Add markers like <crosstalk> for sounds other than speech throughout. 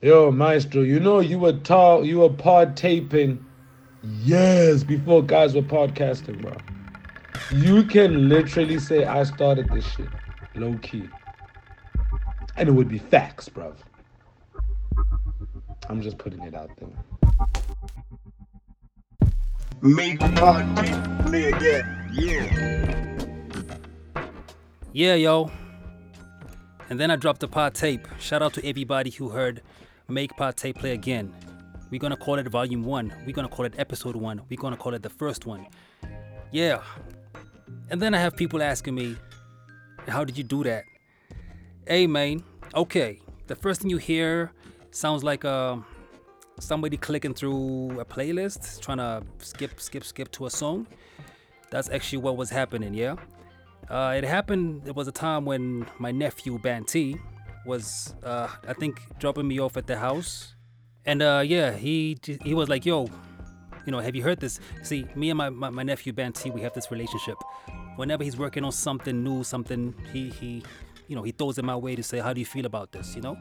Yo, Maestro, you know you were tall, you were pod taping years before guys were podcasting, bro. You can literally say I started this shit, low key, and it would be facts, bro. I'm just putting it out there. Make pod tape play again. Yeah. Yeah, yo. And then I dropped the pod tape. Shout out to everybody who heard Make Tape Play Again. We're gonna call it Volume 1. We're gonna call it Episode 1. We're gonna call it the first one. Yeah. And then I have people asking me, How did you do that? Hey, man. Okay. The first thing you hear sounds like uh, somebody clicking through a playlist, trying to skip, skip, skip to a song. That's actually what was happening, yeah? Uh, it happened, it was a time when my nephew, Banty, was, uh, I think, dropping me off at the house. And uh, yeah, he he was like, yo, you know, have you heard this? See, me and my, my, my nephew, Banty, we have this relationship. Whenever he's working on something new, something, he, he, you know, he throws it my way to say, how do you feel about this, you know?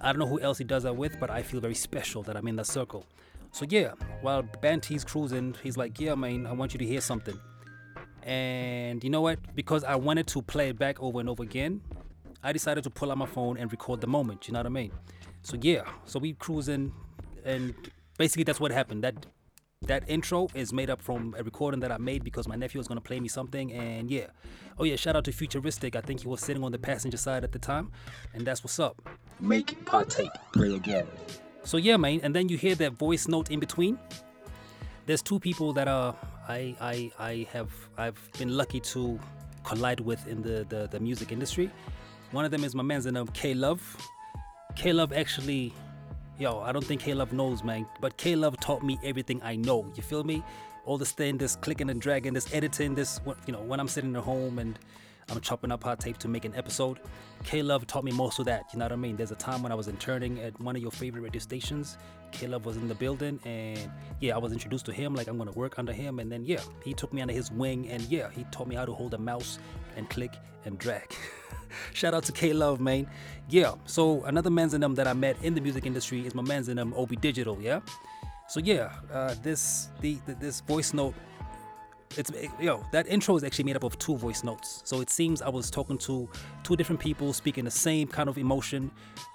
I don't know who else he does that with, but I feel very special that I'm in that circle. So yeah, while Banty's cruising, he's like, yeah, man, I want you to hear something. And you know what? Because I wanted to play it back over and over again, I decided to pull out my phone and record the moment. You know what I mean? So yeah, so we cruising, and basically that's what happened. That that intro is made up from a recording that I made because my nephew was gonna play me something, and yeah. Oh yeah, shout out to Futuristic. I think he was sitting on the passenger side at the time, and that's what's up. Make pod tape play again. So yeah, man, and then you hear that voice note in between. There's two people that are I I I have I've been lucky to collide with in the the, the music industry. One of them is my man's name um, K Love. K Love actually, yo, I don't think K Love knows, man, but K Love taught me everything I know. You feel me? All this thing, this clicking and dragging, this editing, this you know when I'm sitting at home and I'm chopping up pod tape to make an episode. K Love taught me most of that. You know what I mean? There's a time when I was interning at one of your favorite radio stations. K Love was in the building, and yeah, I was introduced to him. Like I'm gonna work under him, and then yeah, he took me under his wing, and yeah, he taught me how to hold a mouse and click and drag. <laughs> <laughs> Shout out to K Love, man. Yeah. So another man's in them that I met in the music industry is my man's in them, Obi Digital. Yeah. So yeah, uh, this the, the this voice note it's yo that intro is actually made up of two voice notes so it seems i was talking to two different people speaking the same kind of emotion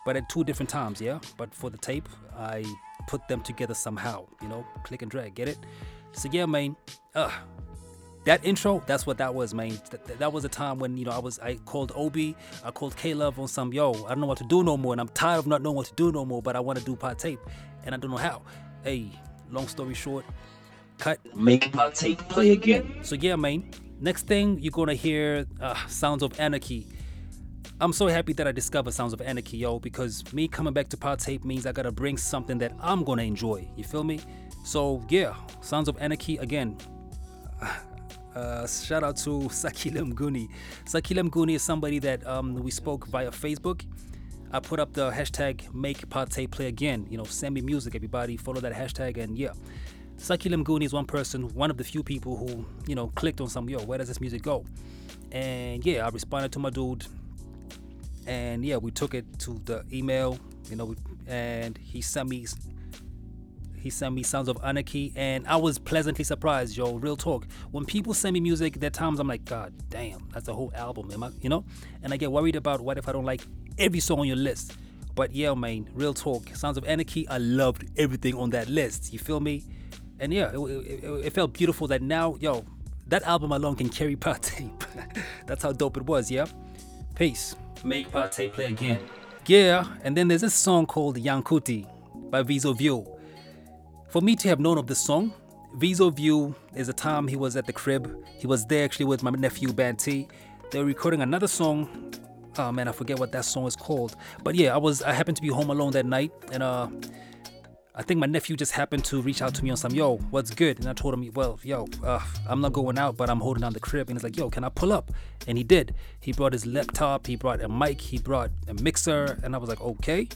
but at two different times yeah but for the tape i put them together somehow you know click and drag get it so yeah man uh that intro that's what that was man that, that was a time when you know i was i called obi i called k-love on some yo i don't know what to do no more and i'm tired of not knowing what to do no more but i want to do pod tape and i don't know how hey long story short cut. Make pod tape play again. So yeah, man. Next thing you're gonna hear uh, Sounds of Anarchy. I'm so happy that I discovered Sounds of Anarchy, yo, because me coming back to pod tape means I gotta bring something that I'm gonna enjoy. You feel me? So yeah, Sounds of Anarchy again. Uh, shout out to <laughs> Sakilem Guni. Sakilem Guni is somebody that um, we spoke via Facebook. I put up the hashtag make pod play again. You know, send me music, everybody. Follow that hashtag, and yeah. Saki Limguni is one person, one of the few people who, you know, clicked on some, yo, where does this music go? And yeah, I responded to my dude. And yeah, we took it to the email, you know, and he sent me he sent me Sounds of Anarchy, and I was pleasantly surprised, yo. Real talk. When people send me music, there are times I'm like, God damn, that's a whole album, am I? You know? And I get worried about what if I don't like every song on your list. But yeah, man, real talk. Sounds of Anarchy, I loved everything on that list. You feel me? And yeah, it, it, it felt beautiful that now, yo, that album alone can carry <laughs> tape. That's how dope it was, yeah? Peace. Make tape play again. Yeah, and then there's this song called Yankuti by Vizo View. For me to have known of this song, Vizo View is a time he was at the crib. He was there actually with my nephew Banty. They were recording another song. Oh man, I forget what that song is called. But yeah, I was I happened to be home alone that night and uh I think my nephew just happened to reach out to me on some, yo, what's good? And I told him, well, yo, uh, I'm not going out, but I'm holding down the crib. And he's like, yo, can I pull up? And he did. He brought his laptop, he brought a mic, he brought a mixer. And I was like, okay.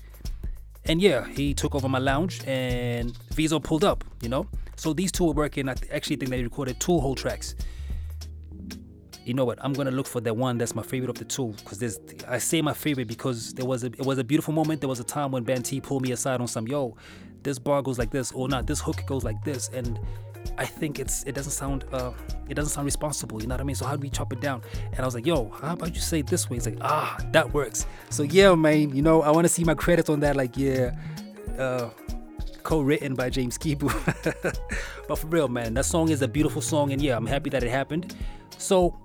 And yeah, he took over my lounge and Vizo pulled up, you know? So these two were working. I actually think they recorded two whole tracks. you know what? I'm gonna look for that one that's my favorite of the two, because there's I say my favorite because there was a it was a beautiful moment. There was a time when Ben T pulled me aside on some yo, this bar goes like this, or not, this hook goes like this, and I think it's it doesn't sound uh it doesn't sound responsible, you know what I mean? So how do we chop it down? And I was like, yo, how about you say it this way? He's like, ah, that works. So yeah, man, you know, I wanna see my credits on that, like, yeah, uh co-written by James Kibu. <laughs> but for real, man, that song is a beautiful song, and yeah, I'm happy that it happened. So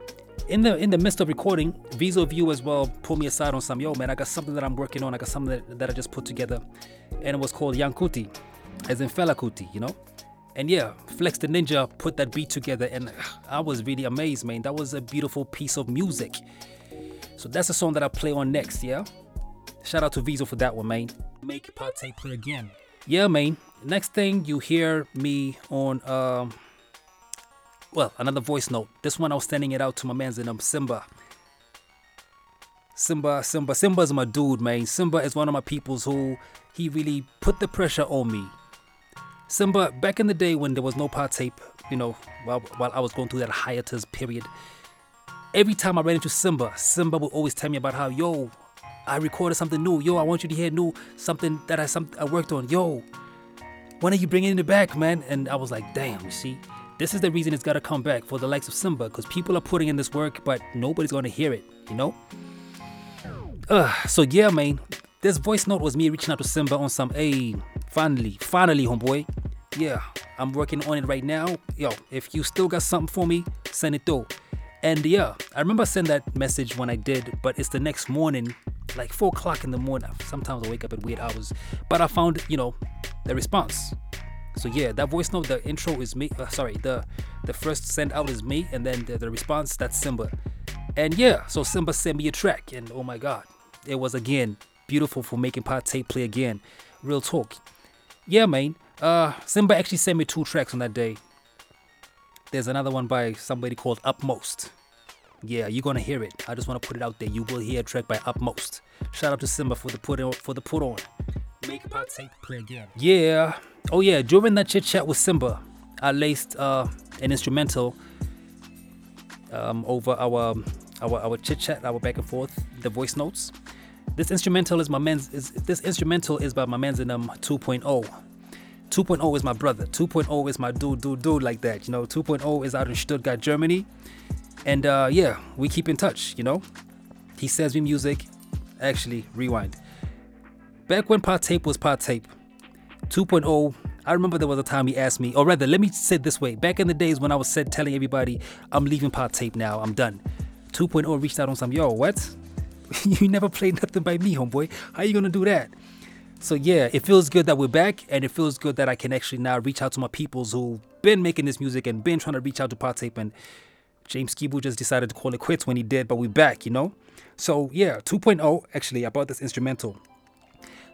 in the in the midst of recording, Viso View as well pulled me aside on some, yo, man, I got something that I'm working on. I got something that, that I just put together, and it was called Yankuti, as in Fela Kuti, you know. And yeah, Flex the Ninja put that beat together, and I was really amazed, man. That was a beautiful piece of music. So that's the song that I play on next, yeah. Shout out to Viso for that one, man. Make Pate play again. Yeah, man. Next thing you hear me on, um, well, another voice note. This one I was sending it out to my man's in um, Simba. Simba, Simba, Simba's my dude, man. Simba is one of my peoples who he really put the pressure on me. Simba, back in the day when there was no pod tape, you know, while, while I was going through that hiatus period, every time I ran into Simba, Simba would always tell me about how, yo, I recorded something new. Yo, I want you to hear new something that I some I worked on. Yo, when are you bringing it back, man? And I was like, damn, you see, this is the reason it's got to come back for the likes of Simba, because people are putting in this work, but nobody's gonna hear it, you know. Uh, so yeah, man, this voice note was me reaching out to Simba on some, hey, finally, finally, homeboy. Yeah, I'm working on it right now. Yo, if you still got something for me, send it through. And yeah, I remember sending that message when I did, but it's the next morning, like four o'clock in the morning. Sometimes I wake up at weird hours, but I found, you know, the response. So yeah, that voice note, the intro is me. Uh, sorry, the the first send out is me, and then the, the response that's Simba. And yeah, so Simba sent me a track, and oh my god, it was again beautiful for making pod tape play again. Real talk. Yeah, man. Uh, Simba actually sent me two tracks on that day. There's another one by somebody called Upmost. Yeah, you're gonna hear it. I just want to put it out there. You will hear a track by Upmost. Shout out to Simba for the put on for the put on. Make pod play again. Yeah. Oh yeah. During that chit chat with Simba, I laced uh, an instrumental um, over our our our chit chat, our back and forth, the voice notes. This instrumental is my man's. Is this instrumental is by my man's in um 2.0. 2.0 is my brother. 2.0 is my dude, dude, dude, like that. You know, 2.0 is out in Stuttgart, Germany. And uh, yeah, we keep in touch, you know. He sends me music. Actually, rewind. Back when Pod Tape was Pod Tape, 2.0, I remember there was a time he asked me, or rather, let me say it this way. Back in the days when I was said, telling everybody, I'm leaving Pod Tape now, I'm done. 2.0 reached out on some, yo, what? <laughs> you never played nothing by me, homeboy. How you gonna do that? So yeah, it feels good that we're back, and it feels good that I can actually now reach out to my peoples who've been making this music and been trying to reach out to Pod Tape. And James Kibu just decided to call it quits when he did, but we're back, you know. So yeah, 2.0. Actually, I bought this instrumental.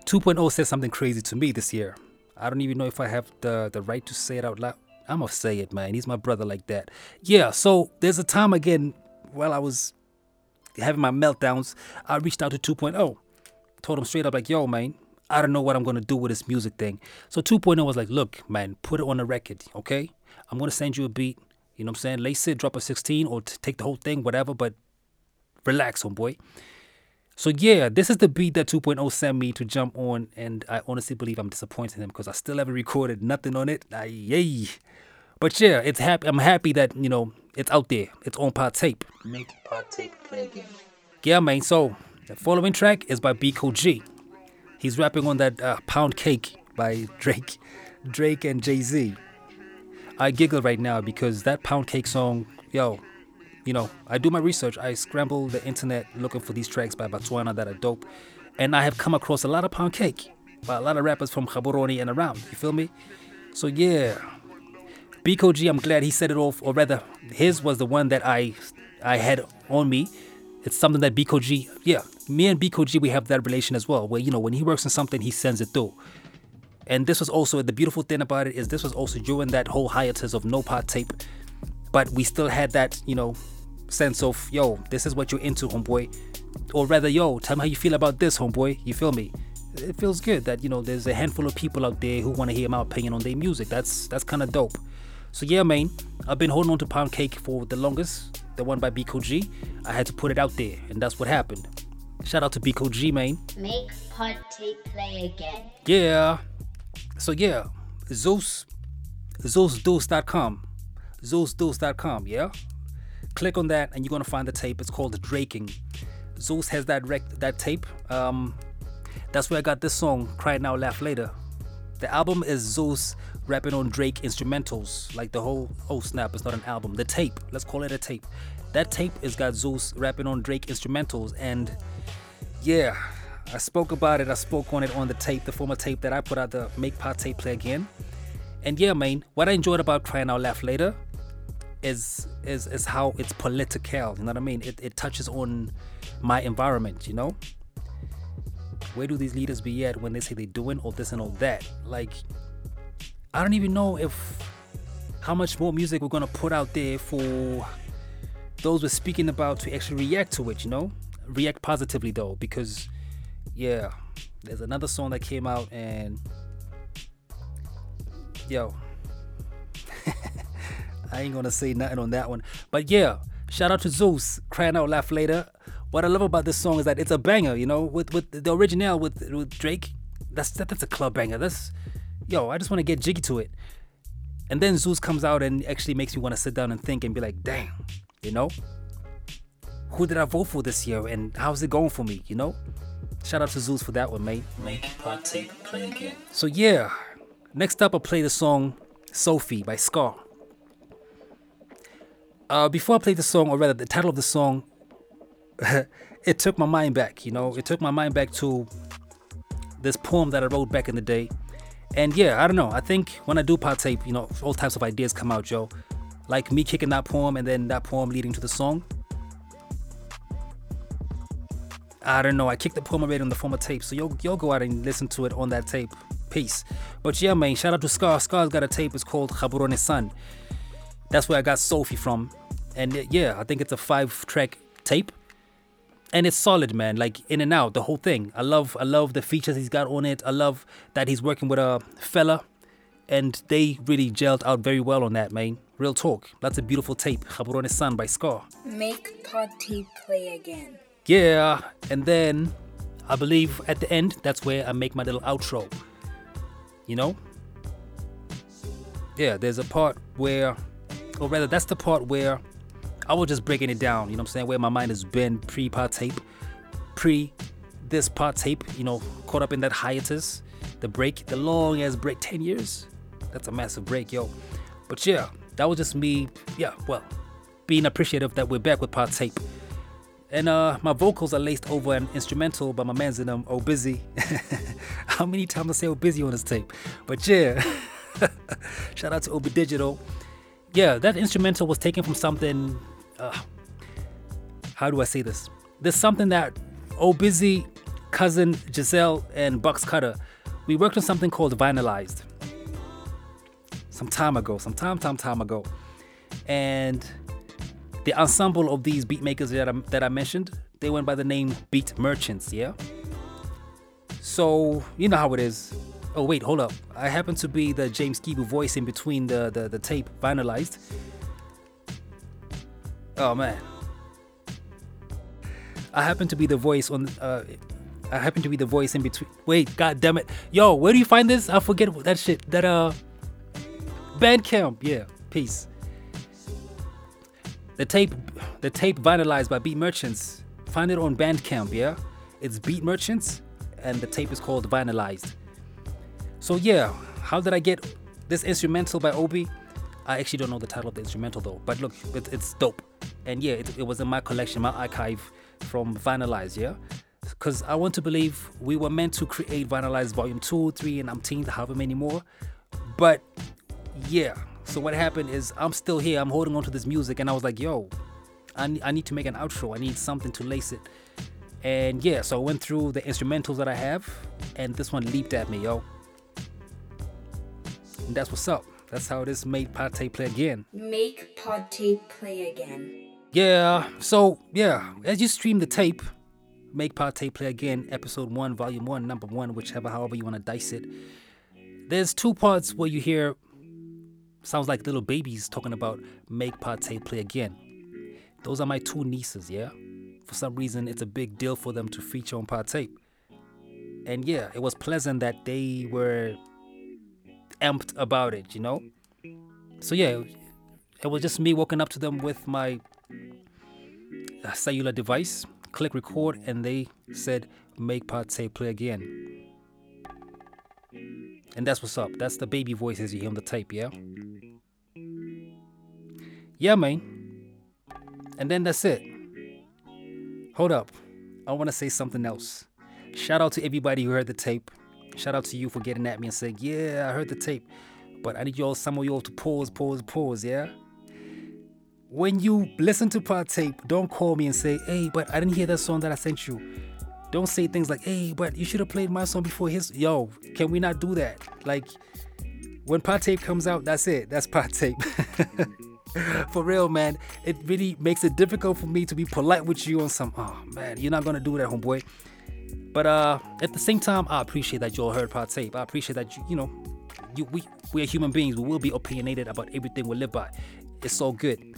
2.0 said something crazy to me this year. I don't even know if I have the the right to say it out loud. I'm gonna say it, man. He's my brother like that. Yeah. So there's a time again while I was having my meltdowns, I reached out to 2.0. Told him straight up like, yo, man, I don't know what I'm gonna do with this music thing. So 2.0 was like, look, man, put it on the record, okay? I'm gonna send you a beat. You know what I'm saying? Lace it, drop a 16, or t- take the whole thing, whatever. But relax, homeboy. So yeah, this is the beat that 2.0 sent me to jump on, and I honestly believe I'm disappointed in him because I still haven't recorded nothing on it. Ay, yay. But yeah, it's happy. I'm happy that you know it's out there. It's on pod tape. Make pod tape play again. Yeah, man. So the following track is by Biko G. He's rapping on that uh, Pound Cake by <laughs> Drake, Drake and Jay Z. I giggle right now because that Pound Cake song, yo, you know, I do my research. I scramble the internet looking for these tracks by Botswana that are dope, and I have come across a lot of Pound Cake by a lot of rappers from Gaborone and around. You feel me? So yeah, Biko G, I'm glad he set it off, or rather, his was the one that I I had on me. It's something that Biko G, yeah, me and Biko G, we have that relation as well, where you know when he works on something, he sends it through. And this was also the beautiful thing about it is this was also during that whole hiatus of no pod tape, but we still had that you know sense of yo, this is what you're into, homeboy, or rather, yo, tell me how you feel about this, homeboy. You feel me? It feels good that you know there's a handful of people out there who want to hear my opinion on their music. That's that's kind of dope. So yeah, man, I've been holding on to pound cake for the longest. the one by Biko G, I had to put it out there, and that's what happened. Shout out to Biko G, man. Make pod tape play again. Yeah. So yeah, Zeus, ZeusDeuce.com, ZeusDeuce.com. Yeah. Click on that, and you're gonna find the tape. It's called Draking. Zeus has that rec- that tape. Um, that's where I got this song, "Cry Now, Laugh Later." The album is Zeus rapping on Drake instrumentals, like the whole. Oh snap! It's not an album. The tape. Let's call it a tape. That tape is got Zeus rapping on Drake instrumentals, and yeah, I spoke about it. I spoke on it on the tape, the former tape that I put out, the Make Pod Tape Play Again. And yeah, man, what I enjoyed about Cry Now Laugh Later is is is how it's political. You know what I mean? It it touches on my environment. You know, where do these leaders be at when they say they're doing all this and all that? Like, I don't even know if how much more music we're gonna put out there for those we're speaking about to actually react to it. You know, react positively though, because yeah, there's another song that came out and yo. <laughs> I ain't gonna say nothing on that one. But yeah, shout out to Zeus, Cry Now Laugh Later. What I love about this song is that it's a banger, you know, with with the original with with Drake. That's that, that's a club banger. That's yo, I just want to get jiggy to it. And then Zeus comes out and actually makes me want to sit down and think and be like, damn, you know, who did I vote for this year and how's it going for me, you know? Shout out to Zeus for that one, mate. Make pod tape play again. So yeah, next up I'll play the song Sophie by Scar. Uh, before I play the song, or rather the title of the song, <laughs> it took my mind back, you know, it took my mind back to this poem that I wrote back in the day. And yeah, I don't know. I think when I do pod tape, you know, all types of ideas come out, Joe. Like me kicking that poem and then that poem leading to the song. I don't know. I kicked the poem already on the former tape, so you'll you'll go out and listen to it on that tape. Peace. But yeah, man, shout out to Scar. Scar's got a tape. It's called Gaborone Sun. That's where I got Sophie from. And yeah, I think it's a five-track tape, and it's solid, man. Like in and out, the whole thing. I love I love the features he's got on it. I love that he's working with a fella, and they really gelled out very well on that, man. Real talk. That's a beautiful tape. Gaborone Sun by Scar. Make tape play again. Yeah, and then I believe at the end, that's where I make my little outro. You know? Yeah, there's a part where, or rather, that's the part where I was just breaking it down, you know what I'm saying? Where my mind has been pre pod tape, pre this pod tape, you know, caught up in that hiatus, the break, the long ass break, 10 years. That's a massive break, yo. But yeah, that was just me, yeah, well, being appreciative that we're back with pod tape. And uh, my vocals are laced over an instrumental by my man's in them, Oh Busy. <laughs> How many times I say Oh Busy on this tape? But yeah, <laughs> shout out to Obi Digital. Yeah, that instrumental was taken from something. Uh, how do I say this? There's something that Oh Busy, cousin Giselle, and Bucks Cutter, we worked on something called Vinylized. Some time ago, some time, time, time ago. And the ensemble of these beat makers that I, that I mentioned, they went by the name Beat Merchants, yeah? So, you know how it is. Oh, wait, hold up. I happen to be the James Kibu voice in between the, the, the tape vinylized. Oh, man. I happen to be the voice on. Uh, I happen to be the voice in between. Wait, god damn it. Yo, where do you find this? I forget that shit. That, uh. Bandcamp. Yeah, peace. The tape, the tape vinylized by Beat Merchants. Find it on Bandcamp. Yeah, it's Beat Merchants, and the tape is called Vinylized. So yeah, how did I get this instrumental by Obi? I actually don't know the title of the instrumental though, but look, it's dope. And yeah, it, it was in my collection, my archive from Vinylized. Yeah, because I want to believe we were meant to create Vinylized Volume Two, Three, and umpteenth, however many more. But yeah, so what happened is I'm still here. I'm holding on to this music, and I was like, yo, I, I need to make an outro. I need something to lace it. And yeah, so I went through the instrumentals that I have, and this one leaped at me, yo. And that's what's up. That's how this made Pate play again. Make Pate play again. Yeah, so yeah, as you stream the tape, make Pate play again, episode one, volume one, number one, whichever, however you want to dice it. There's two parts where you hear sounds like little babies talking about make Pate play again. Those are my two nieces, yeah? For some reason, it's a big deal for them to feature on Pod Tape. And yeah, it was pleasant that they were amped about it, you know? So yeah, it was just me walking up to them with my uh, cellular device, click record, and they said, make Pod Tape play again. And that's what's up. That's the baby voices you hear on the tape, yeah? Yeah, man. And then that's it. Hold up. I want to say something else. Shout out to everybody who heard the tape. Shout out to you for getting at me and saying, Yeah, I heard the tape. But I need y'all, some of y'all to pause, pause, pause, yeah? When you listen to Pod Tape, don't call me and say, Hey, but I didn't hear that song that I sent you. Don't say things like, Hey, but you should have played my song before his. Yo, can we not do that? Like, when Pod Tape comes out, that's it. That's Pod Tape. <laughs> for real, man. It really makes it difficult for me to be polite with you on some. Oh man, you're not gonna do that, homeboy. But uh, at the same time, I appreciate that you all heard Pod Tape. I appreciate that you, you know, you we we are human beings. We will be opinionated about everything we live by. It's all good.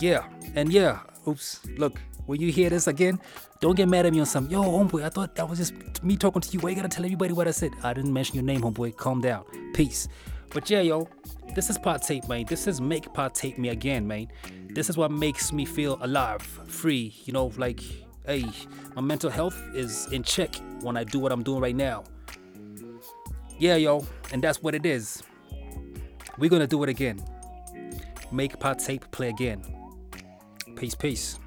Yeah, and yeah. Oops. Look, when you hear this again, don't get mad at me on some. Yo, homeboy, I thought that was just me talking to you. Why you gotta tell everybody what I said? I didn't mention your name, homeboy. Calm down. Peace. But yeah, yo, this is Pod Tape, man. This is make Pod Tape me again, man. This is what makes me feel alive, free. You know, like, hey, my mental health is in check when I do what I'm doing right now. Yeah, yo, and that's what it is. We're gonna do it again. Make Pod Tape play again. Peace, peace.